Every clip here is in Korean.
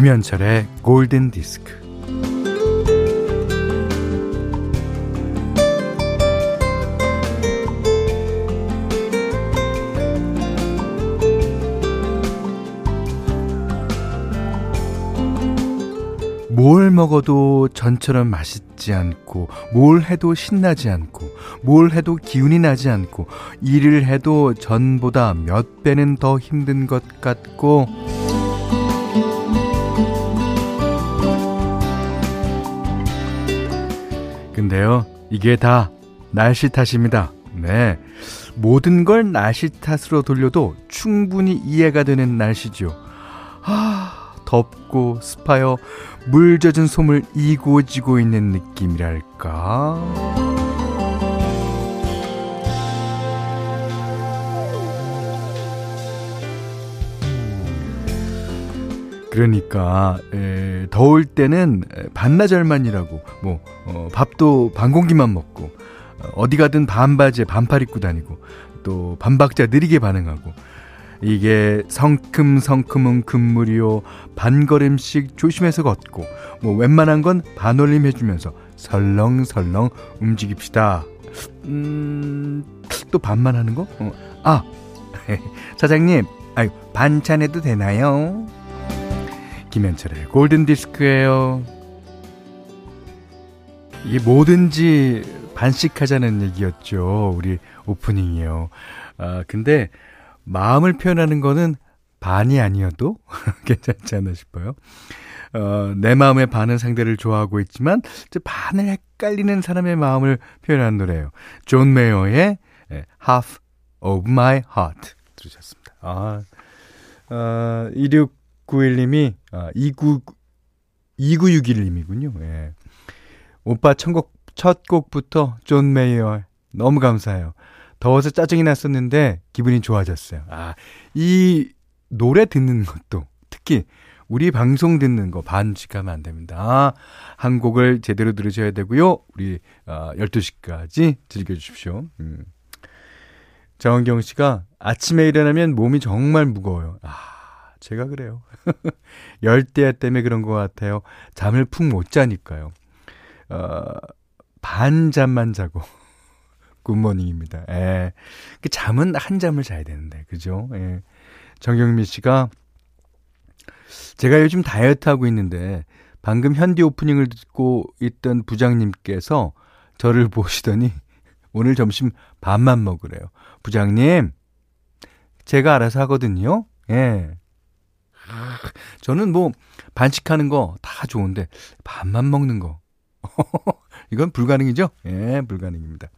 김현철의 골든 디스크. 뭘 먹어도 전처럼 맛있지 않고, 뭘 해도 신나지 않고, 뭘 해도 기운이 나지 않고, 일을 해도 전보다 몇 배는 더 힘든 것 같고, 근데요, 이게 다 날씨 탓입니다. 네. 모든 걸 날씨 탓으로 돌려도 충분히 이해가 되는 날씨죠. 아, 덥고 습하여 물 젖은 솜을 이고지고 있는 느낌이랄까. 그러니까 에, 더울 때는 반나절만 이라고 뭐 어, 밥도 반 공기만 먹고 어, 디 가든 반바지에 반팔 입고 다니고 또 반박자 느리게 반응하고 이게 성큼성큼은 금물이요 반걸음씩 조심해서 걷고 뭐 웬만한 건 반올림 해주면서 설렁설렁 움직입시다. 음 또 반만 하는 거? 어. 아 사장님, 아유 반찬해도 되나요? 김현철의 골든 디스크예요. 이게 뭐든지 반씩하자는 얘기였죠. 우리 오프닝이요. 아 근데 마음을 표현하는 거는 반이 아니어도 괜찮지 않나 싶어요. 어, 내 마음의 반은 상대를 좋아하고 있지만 반을 헷갈리는 사람의 마음을 표현하는 노래예요. 존 메이어의 Half of My Heart 들으셨습니다. 아, 어, 2691님이 아, 29 2961님이군요. 예. 오빠 천곡 첫 곡부터 존 메이어 너무 감사해요. 더워서 짜증이 났었는데 기분이 좋아졌어요. 아, 이 노래 듣는 것도 특히 우리 방송 듣는 거 반칙하면 안 됩니다. 한 곡을 제대로 들으셔야 되고요. 우리 어, 12시까지 즐겨 주십시오. 음. 정은경 씨가 아침에 일어나면 몸이 정말 무거워요. 아, 제가 그래요. 열대야 때문에 그런 것 같아요. 잠을 푹 못 자니까요. 어, 반 잠만 자고. 굿모닝입니다. 예. 그 잠은 한 잠을 자야 되는데, 그죠? 예. 정경미 씨가 제가 요즘 다이어트 하고 있는데 방금 현디 오프닝을 듣고 있던 부장님께서 저를 보시더니 오늘 점심 밥만 먹으래요. 부장님, 제가 알아서 하거든요. 예. 저는 뭐 반칙하는 거 다 좋은데 밥만 먹는 거 이건 불가능이죠? 예, 불가능입니다.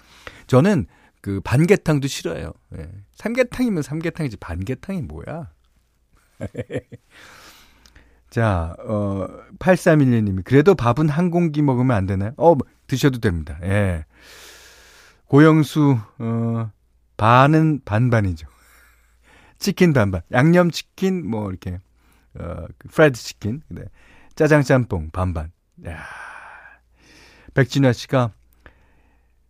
저는 그 반개탕도 싫어해요. 예. 삼계탕이면 삼계탕이지 반개탕이 뭐야? 자, 어, 8312님이 그래도 밥은 한 공기 먹으면 안 되나요? 어, 드셔도 됩니다. 예. 고영수 어, 반은 반반이죠. 치킨 반반. 양념 치킨 뭐 이렇게 어, 프라이드 치킨. 네. 짜장 짬뽕 반반. 야. 백진화 씨가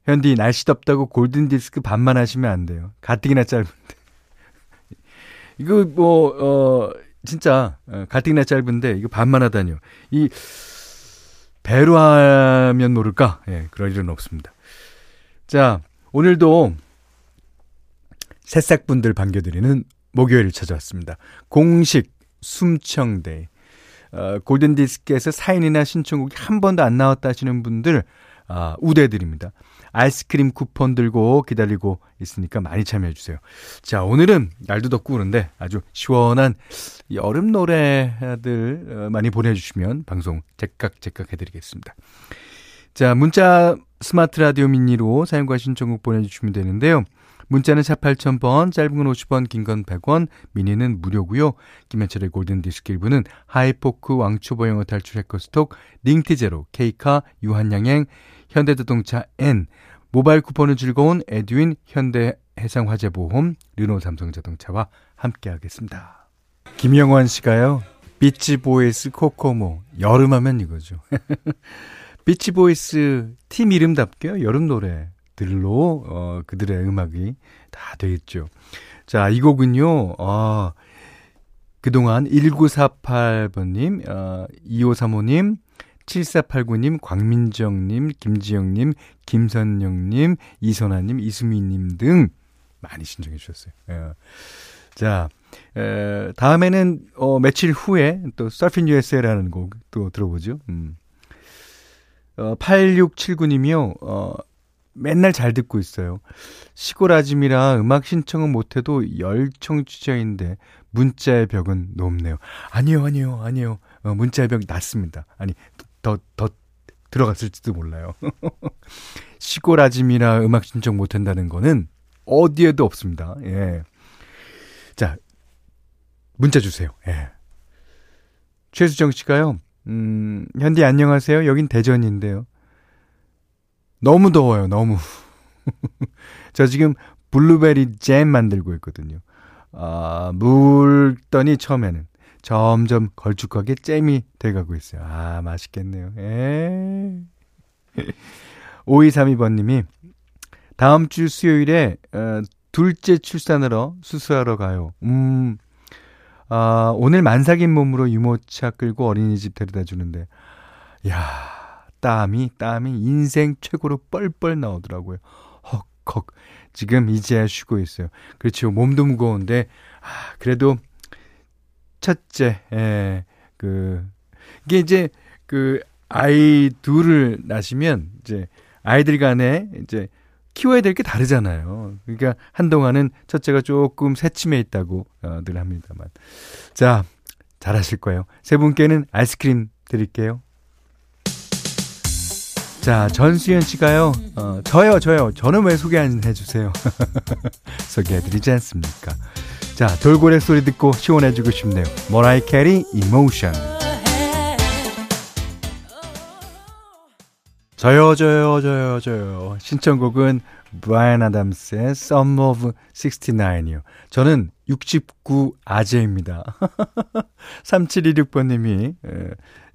현디 날씨 덥다고 골든 디스크 반만 하시면 안 돼요. 가뜩이나 짧은데. 이거 뭐 어 진짜 어, 가뜩이나 짧은데 이거 반만 하다니요. 이 배로 하면 모를까? 예, 그럴 일은 없습니다. 자, 오늘도 새싹분들 반겨드리는 목요일 찾아왔습니다. 공식 숨청대 어, 골든디스크에서 사인이나 신청곡이 한 번도 안 나왔다 하시는 분들 아, 우대드립니다. 아이스크림 쿠폰 들고 기다리고 있으니까 많이 참여해 주세요. 자, 오늘은 날도 덥고 그런데 아주 시원한 여름 노래들 어, 많이 보내주시면 방송 제깍제깍 해드리겠습니다. 자, 문자 스마트 라디오 미니로 사연과 신청곡 보내주시면 되는데요. 문자는 4 8000번, 짧은 건 50원, 긴 건 100원, 미니는 무료고요. 김현철의 골든디스크 1부는 하이포크, 왕초보 영어 탈출 해커스톡, 링티제로, 케이카, 유한양행, 현대자동차 N, 모바일 쿠폰을 즐거운 에듀윌, 현대해상화재보험, 르노 삼성자동차와 함께하겠습니다. 김영환 씨가요. 비치보이스 코코모 여름하면 이거죠. 비치보이스 팀 이름답게요. 여름 노래 들로 어, 그들의 음악이 다 되어 있죠. 자, 이 곡은요. 아, 그동안 1948번님, 어, 2535님, 7489님, 광민정님, 김지영님, 김선영님, 이선아님, 이수미님 등 많이 신청해 주셨어요. 예. 자, 에, 다음에는, 어, 며칠 후에 또 서핑 USA라는 곡 또 들어보죠. 음. 어, 8679님이요, 어, 맨날 잘 듣고 있어요. 시골 아짐이라 음악 신청은 못해도 열청 취자인데 문자의 벽은 높네요. 아니요, 아니요, 아니요. 어, 문자의 벽이 낮습니다. 아니, 더, 더 들어갔을지도 몰라요. 시골 아짐이라 음악 신청 못한다는 거는 어디에도 없습니다. 예. 자, 문자 주세요. 예. 최수정 씨가요, 음, 현디 안녕하세요. 여긴 대전인데요. 너무 더워요, 너무. 저 지금 블루베리 잼 만들고 있거든요. 아, 물더니 처음에는 점점 걸쭉하게 잼이 돼가고 있어요. 아, 맛있겠네요. 에 5232번님이 다음 주 수요일에 어, 둘째 출산하러 수수하러 가요. 음, 아, 오늘 만삭인 몸으로 유모차 끌고 어린이집 데려다 주는데, 야 땀이, 땀이 인생 최고로 뻘뻘 나오더라고요. 헉헉. 지금 이제야 쉬고 있어요. 그렇죠. 몸도 무거운데, 아, 그래도, 첫째, 예, 그, 이게 이제, 그, 아이 둘을 낳으시면, 이제, 아이들 간에, 이제, 키워야 될 게 다르잖아요. 그러니까, 한동안은 첫째가 조금 새침해 있다고, 어, 늘 합니다만. 자, 잘하실 거예요. 세 분께는 아이스크림 드릴게요. 자, 전수현 씨가요, 어, 저요, 저요. 저는 왜 소개 안 해주세요? 소개해드리지 않습니까? 자, 돌고래 소리 듣고 시원해지고 싶네요. 머라이어 캐리, Emotion. 저요, 저요, 저요, 저요. 신청곡은 브라이언 아담스의 Sum of 69이요. 저는 69 아재입니다. 3726번님이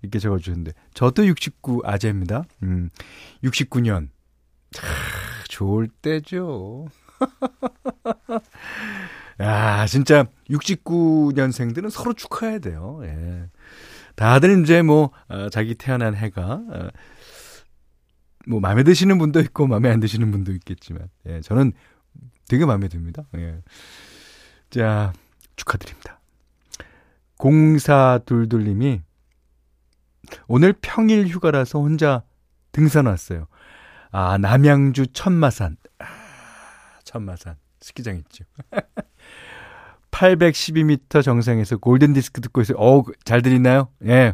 이렇게 적어주셨는데 저도 69 아재입니다. 음, 69년 차, 좋을 때죠. 야, 진짜 69년생들은 서로 축하해야 돼요. 예. 다들 이제 뭐 어, 자기 태어난 해가 어, 뭐 마음에 드시는 분도 있고 마음에 안 드시는 분도 있겠지만 예, 저는 되게 마음에 듭니다. 예. 자, 축하드립니다. 공사둘둘님이 오늘 평일 휴가라서 혼자 등산 왔어요. 아, 남양주 천마산. 아, 천마산. 스키장 있죠. 812m 정상에서 골든디스크 듣고 있어요. 어우, 잘 들리나요? 예.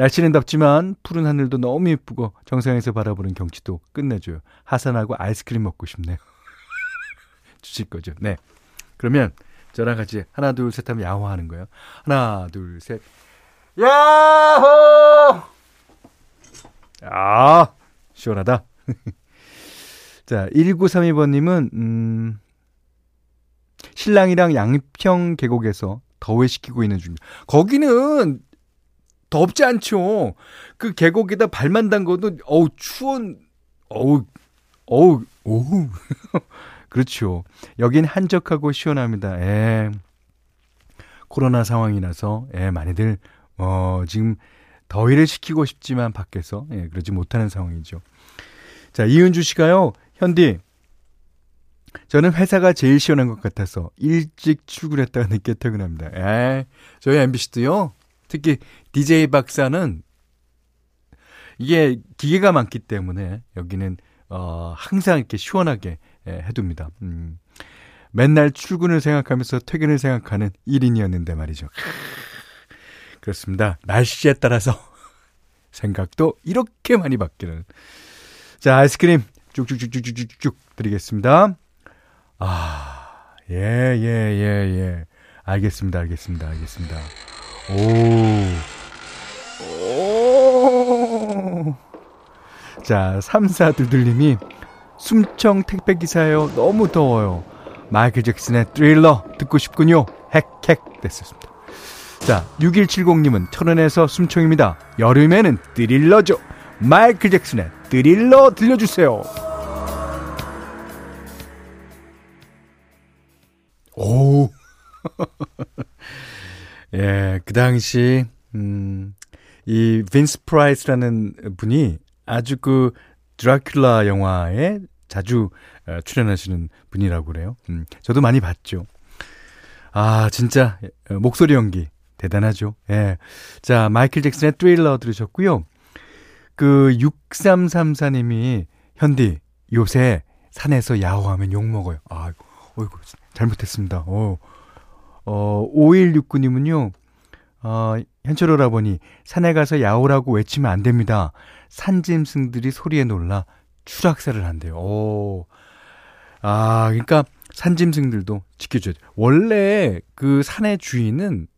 날씨는 덥지만 푸른 하늘도 너무 예쁘고 정상에서 바라보는 경치도 끝내줘요. 하산하고 아이스크림 먹고 싶네요. 주실 거죠. 네. 그러면 저랑 같이 하나, 둘, 셋 하면 야호 하는 거예요. 하나, 둘, 셋. 야호! 아, 시원하다. 자, 1932번님은, 음, 신랑이랑 양평 계곡에서 더위시키고 있는 중입니다. 거기는 덥지 않죠. 그 계곡에다 발만 담궈도, 어우, 추운, 어우, 어우, 오우. 그렇죠. 여긴 한적하고 시원합니다. 예. 코로나 상황이라서, 예, 많이들 어, 지금 더위를 식히고 싶지만 밖에서 예, 그러지 못하는 상황이죠. 자, 이은주 씨가요. 현디 저는 회사가 제일 시원한 것 같아서 일찍 출근했다가 늦게 퇴근합니다. 에, 저희 MBC도요. 특히 DJ 박사는 이게 기계가 많기 때문에 여기는 어, 항상 이렇게 시원하게 예, 해둡니다. 음, 맨날 출근을 생각하면서 퇴근을 생각하는 1인이었는데 말이죠. 그렇습니다. 날씨에 따라서 생각도 이렇게 많이 바뀌는. 자, 아이스크림 쭉쭉쭉쭉쭉쭉 드리겠습니다. 아, 예, 예, 예, 예. 알겠습니다, 알겠습니다, 알겠습니다. 오. 오. 자, 3422님이 숨청 택배기사예요. 너무 더워요. 마이클 잭슨의 트릴러 듣고 싶군요. 핵핵 됐었습니다. 자, 6170님은 천원에서 숨청입니다. 여름에는 드릴러죠. 마이클 잭슨의 드릴러 들려주세요. 오. 예, 그 당시, 음, 이 빈스 프라이스라는 분이 아주 그 드라큘라 영화에 자주 어, 출연하시는 분이라고 그래요. 음, 저도 많이 봤죠. 아, 진짜 어, 목소리 연기 대단하죠. 예. 자, 마이클 잭슨의 트레일러 들으셨고요. 그 6334님이 현디 요새 산에서 야호하면 욕 먹어요. 아이고, 어이구, 잘못했습니다. 어. 어, 5169님은요. 어, 현철 오라버니 산에 가서 야호라고 외치면 안 됩니다. 산짐승들이 소리에 놀라 추락사를 한대요. 오. 아, 그러니까 산짐승들도 지켜줘야 돼. 원래 그 산의 주인은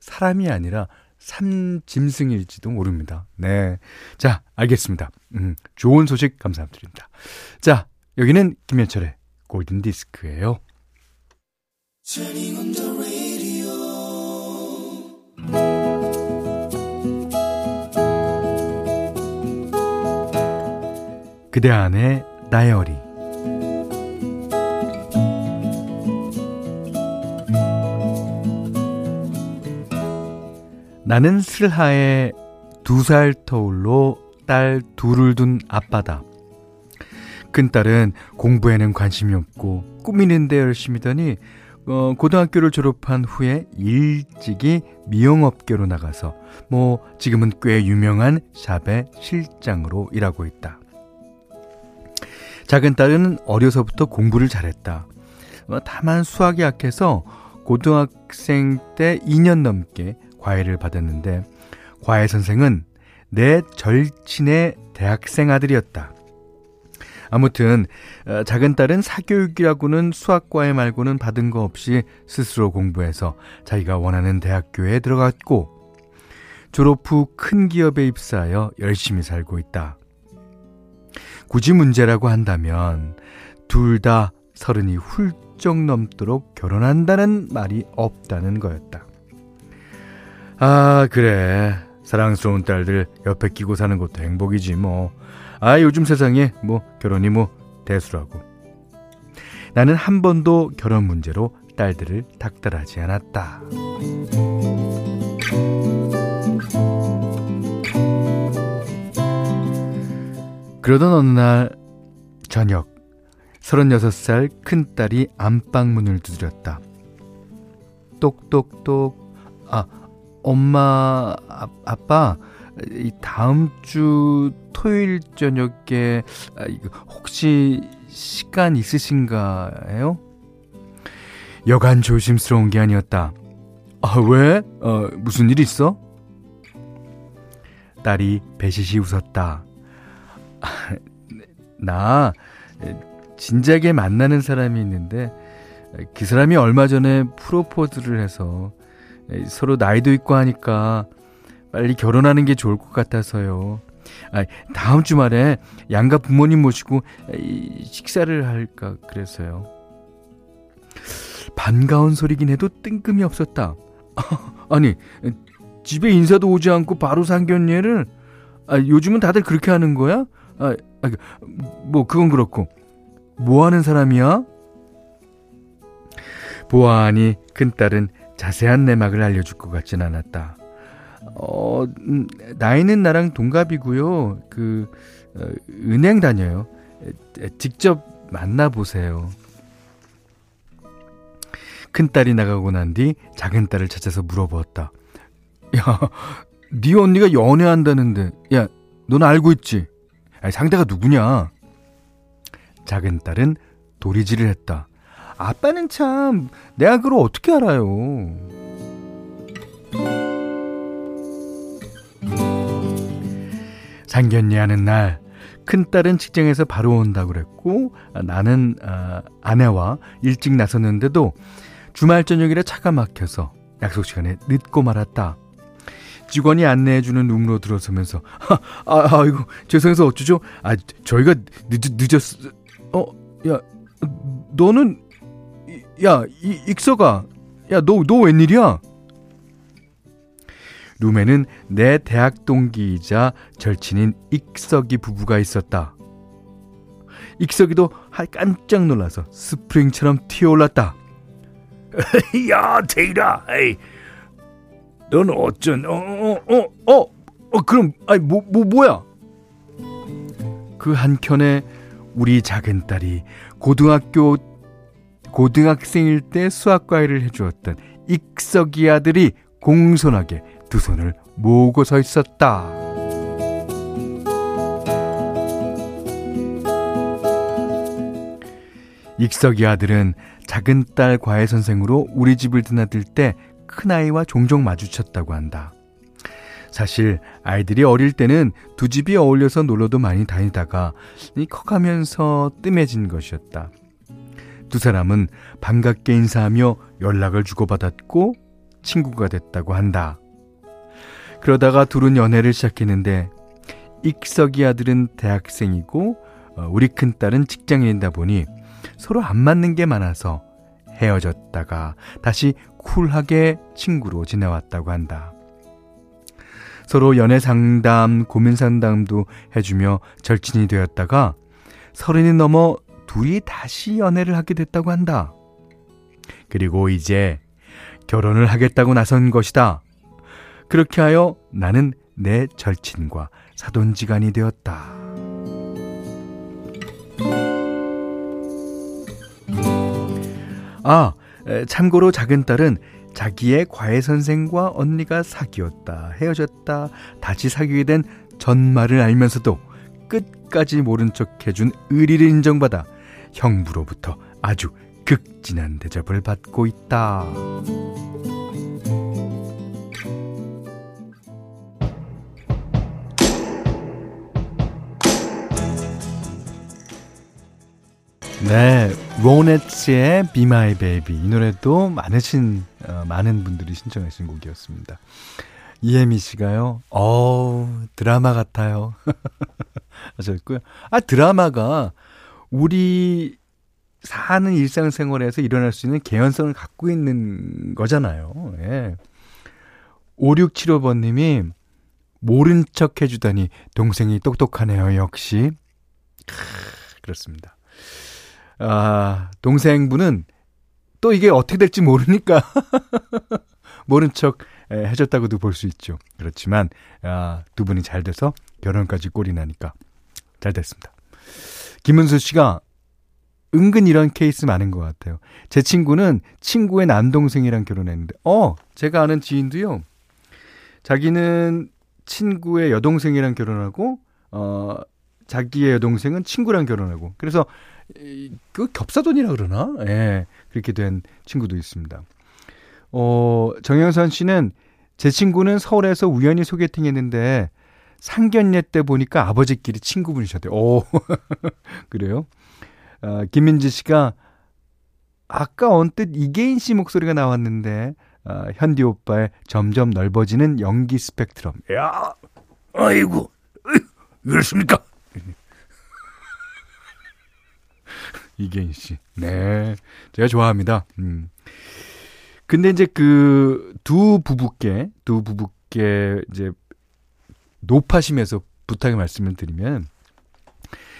사람이 아니라 삼짐승일지도 모릅니다. 네. 자, 알겠습니다. 음, 좋은 소식 감사드립니다. 자, 여기는 김현철의 골든 디스크예요. 그대 안의 다이어리 나는 슬하에 두 살 터울로 딸 둘을 둔 아빠다. 큰딸은 공부에는 관심이 없고 꾸미는 데 열심히더니 어, 고등학교를 졸업한 후에 일찍이 미용업계로 나가서 뭐 지금은 꽤 유명한 샵의 실장으로 일하고 있다. 작은 딸은 어려서부터 공부를 잘했다. 어, 다만 수학이 약해서 고등학생 때 2년 넘게 과외를 받았는데 과외 선생은 내 절친의 대학생 아들이었다. 아무튼 어, 작은 딸은 사교육이라고는 수학과외 말고는 받은 거 없이 스스로 공부해서 자기가 원하는 대학교에 들어갔고 졸업 후 큰 기업에 입사하여 열심히 살고 있다. 굳이 문제라고 한다면 둘 다 서른이 훌쩍 넘도록 결혼한다는 말이 없다는 거였다. 아, 그래. 사랑스러운 딸들 옆에 끼고 사는 것도 행복이지, 뭐. 아, 요즘 세상에 뭐 결혼이 뭐 대수라고. 나는 한 번도 결혼 문제로 딸들을 닥달하지 않았다. 그러던 어느 날 저녁 36살 큰딸이 안방문을 두드렸다. 똑똑똑 아 엄마, 아, 아빠, 이 다음 주 토요일 저녁에 아, 혹시 시간 있으신가요? 여간 조심스러운 게 아니었다. 아, 왜? 어, 무슨 일 있어? 딸이 배시시 웃었다. 나 진작에 만나는 사람이 있는데 그 사람이 얼마 전에 프로포즈를 해서 서로 나이도 있고 하니까 빨리 결혼하는 게 좋을 것 같아서요. 아, 다음 주말에 양가 부모님 모시고 식사를 할까 그래서요. 반가운 소리긴 해도 뜬금이 없었다. 아니, 집에 인사도 오지 않고 바로 상견례를 아, 요즘은 다들 그렇게 하는 거야? 아, 아, 뭐 그건 그렇고 뭐 하는 사람이야? 보아하니 큰딸은 자세한 내막을 알려줄 것 같진 않았다. 어, 음, 나이는 나랑 동갑이고요. 그, 어, 은행 다녀요. 직접 만나보세요. 큰딸이 나가고 난 뒤 작은딸을 찾아서 물어보았다. 야, 네 언니가 연애한다는데, 야, 넌 알고 있지? 아니, 상대가 누구냐? 작은딸은 도리질을 했다. 아빠는 참 내가 그걸 어떻게 알아요? 상견례하는 날 큰딸은 직장에서 바로 온다고 그랬고 나는 아, 아내와 일찍 나섰는데도 주말 저녁이라 차가 막혀서 약속 시간에 늦고 말았다. 직원이 안내해주는 룸으로 들어서면서 아, 아 이고 죄송해서 어쩌죠? 아 저희가 늦, 늦었어. 어, 야 너는 야, 이, 익서가, 야, 너, 너 웬일이야? 룸에는 내 대학 동기이자 절친인 익석이 부부가 있었다. 익석이도 깜짝 놀라서 스프링처럼 튀어올랐다. 야, 데이라, 에이, 넌 어쩐, 어, 어, 어, 어, 어 그럼, 아니, 뭐, 뭐, 뭐야? 그 한켠에 우리 작은 딸이 고등학교, 고등학생일 때 수학 과외를 해주었던 익석이 아들이 공손하게 두 손을 모으고 서 있었다. 익석이 아들은 작은 딸 과외 선생으로 우리 집을 드나들 때 큰아이와 종종 마주쳤다고 한다. 사실 아이들이 어릴 때는 두 집이 어울려서 놀러도 많이 다니다가 커가면서 뜸해진 것이었다. 두 사람은 반갑게 인사하며 연락을 주고받았고 친구가 됐다고 한다. 그러다가 둘은 연애를 시작했는데 익석이 아들은 대학생이고 어, 우리 큰딸은 직장인이다 보니 서로 안 맞는 게 많아서 헤어졌다가 다시 쿨하게 친구로 지내왔다고 한다. 서로 연애 상담, 고민 상담도 해주며 절친이 되었다가 서른이 넘어 둘이 다시 연애를 하게 됐다고 한다. 그리고 이제 결혼을 하겠다고 나선 것이다. 그렇게 하여 나는 내 절친과 사돈지간이 되었다. 아, 참고로 작은 딸은 자기의 과외 선생과 언니가 사귀었다, 헤어졌다, 다시 사귀게 된 전말을 알면서도 끝까지 모른 척 해준 의리를 인정받아 형부로부터 아주 극진한 대접을 받고 있다. 네, 로넷의 Be My Baby 이 노래도 많으신 어, 많은 분들이 신청하신 곡이었습니다. 이혜미 씨가요. 어우 드라마 같아요. 하셨고요. 아 드라마가 우리 사는 일상생활에서 일어날 수 있는 개연성을 갖고 있는 거잖아요. 예. 5675번님이 모른 척 해주다니 동생이 똑똑하네요. 역시. 그렇습니다. 아, 동생분은 또 이게 어떻게 될지 모르니까 모른 척 해줬다고도 볼 수 있죠. 그렇지만 아, 두 분이 잘 돼서 결혼까지 꼴이 나니까 잘 됐습니다. 김은수 씨가 은근 이런 케이스 많은 것 같아요. 제 친구는 친구의 남동생이랑 결혼했는데, 어, 제가 아는 지인도요, 자기는 친구의 여동생이랑 결혼하고, 어, 자기의 여동생은 친구랑 결혼하고, 그래서 그 겹사돈이라 그러나? 예. 그렇게 된 친구도 있습니다. 어, 정영선 씨는 제 친구는 서울에서 우연히 소개팅 했는데 상견례 때 보니까 아버지끼리 친구분이셨대요. 오. 그래요? 어, 김민지 씨가 아까 언뜻 이계인 씨 목소리가 나왔는데 어, 현디 오빠의 점점 넓어지는 연기 스펙트럼. 야, 아이고, 이렇습니까? 이계인 씨. 네. 제가 좋아합니다. 음. 근데 이제 그 두 부부께, 두 부부께 이제 높아심에서 부탁의 말씀을 드리면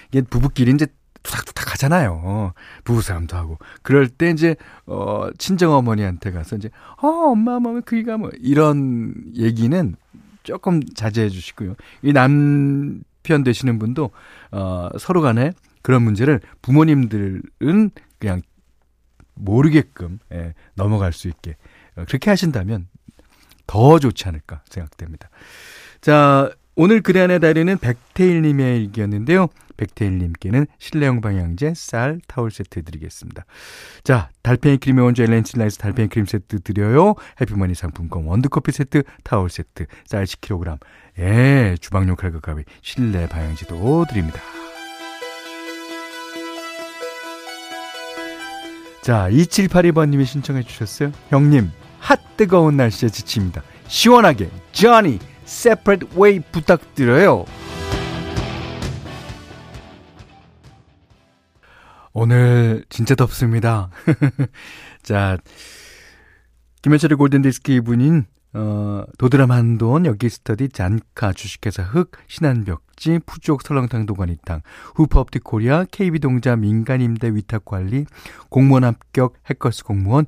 이게 부부끼리 이제 투닥투닥 하잖아요. 부부싸움도 하고. 그럴 때 이제, 어, 친정어머니한테 가서 이제, 어, 엄마, 엄마, 그이가 뭐, 이런 얘기는 조금 자제해 주시고요. 이 남편 되시는 분도, 어, 서로 간에 그런 문제를 부모님들은 그냥 모르게끔 예, 넘어갈 수 있게 어, 그렇게 하신다면 더 좋지 않을까 생각됩니다. 자, 오늘 글의 안에 달리는 백태일님의 일기였는데요. 백태일님께는 실내용 방향제, 쌀, 타월 세트 드리겠습니다. 자, 달팽이 크림의 원조 엘렌실라에서 달팽이 크림 세트 드려요. 해피머니 상품권 원두커피 세트, 타월 세트, 쌀 10kg, 예, 주방용 칼과 가위, 실내 방향제도 드립니다. 자, 2782번님이 신청해 주셨어요. 형님, 핫 뜨거운 날씨에 지칩니다. 시원하게, Johnny, Separate Way 부탁드려요. 오늘 진짜 덥습니다. 자, 김현철의 골든디스크 이분인 어, 도드람 한돈, 여기스터디, 잔카, 주식회사 흑, 신한벽지, 푸주옥 설렁탕 도가니탕, 후퍼업티 코리아, KB동자 민간임대 위탁관리, 공무원 합격, 해커스 공무원,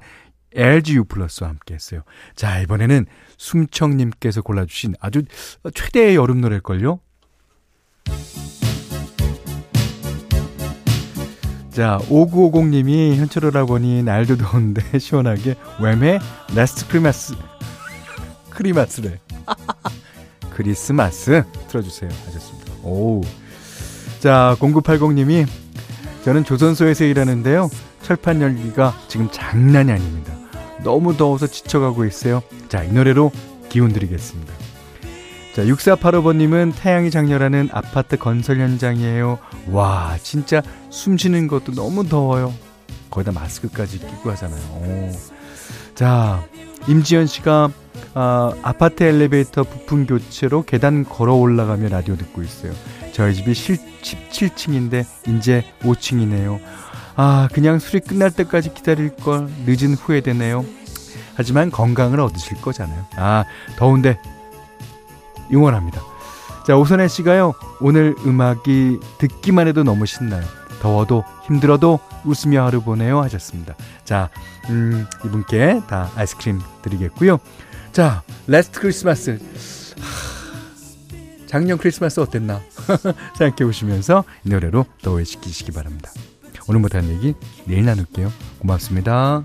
LGU 플러스와 함께 했어요. 자, 이번에는 숨청님께서 골라주신 아주 최대의 여름 노래일걸요? 자, 5950님이 현철 오라버니 날도 더운데 시원하게 왬의 Last Christmas 크리마스래. 크리스마스 틀어주세요 하셨습니다. 오. 자, 0980님이 저는 조선소에서 일하는데요. 철판 열기가 지금 장난이 아닙니다. 너무 더워서 지쳐가고 있어요. 자, 이 노래로 기운 드리겠습니다. 자, 6485번님은 태양이 작렬하는 아파트 건설 현장이에요. 와, 진짜 숨 쉬는 것도 너무 더워요. 거기다 마스크까지 끼고 하잖아요. 오. 자, 임지연 씨가 아, 아파트 엘리베이터 부품 교체로 계단 걸어 올라가며 라디오 듣고 있어요. 저희 집이 17층인데 이제 5층이네요. 아, 그냥 술이 끝날 때까지 기다릴 걸 늦은 후회되네요. 하지만 건강을 얻으실 거잖아요. 아, 더운데 응원합니다. 자, 오선혜 씨가요. 오늘 음악이 듣기만 해도 너무 신나요. 더워도 힘들어도 웃으며 하루 보내요 하셨습니다. 자, 음, 이분께 다 아이스크림 드리겠고요. 자, 레스트 크리스마스. 작년 크리스마스 어땠나? 생각해 보시면서 이 노래로 더위시키시기 바랍니다. 오늘 못한 얘기 내일 나눌게요. 고맙습니다.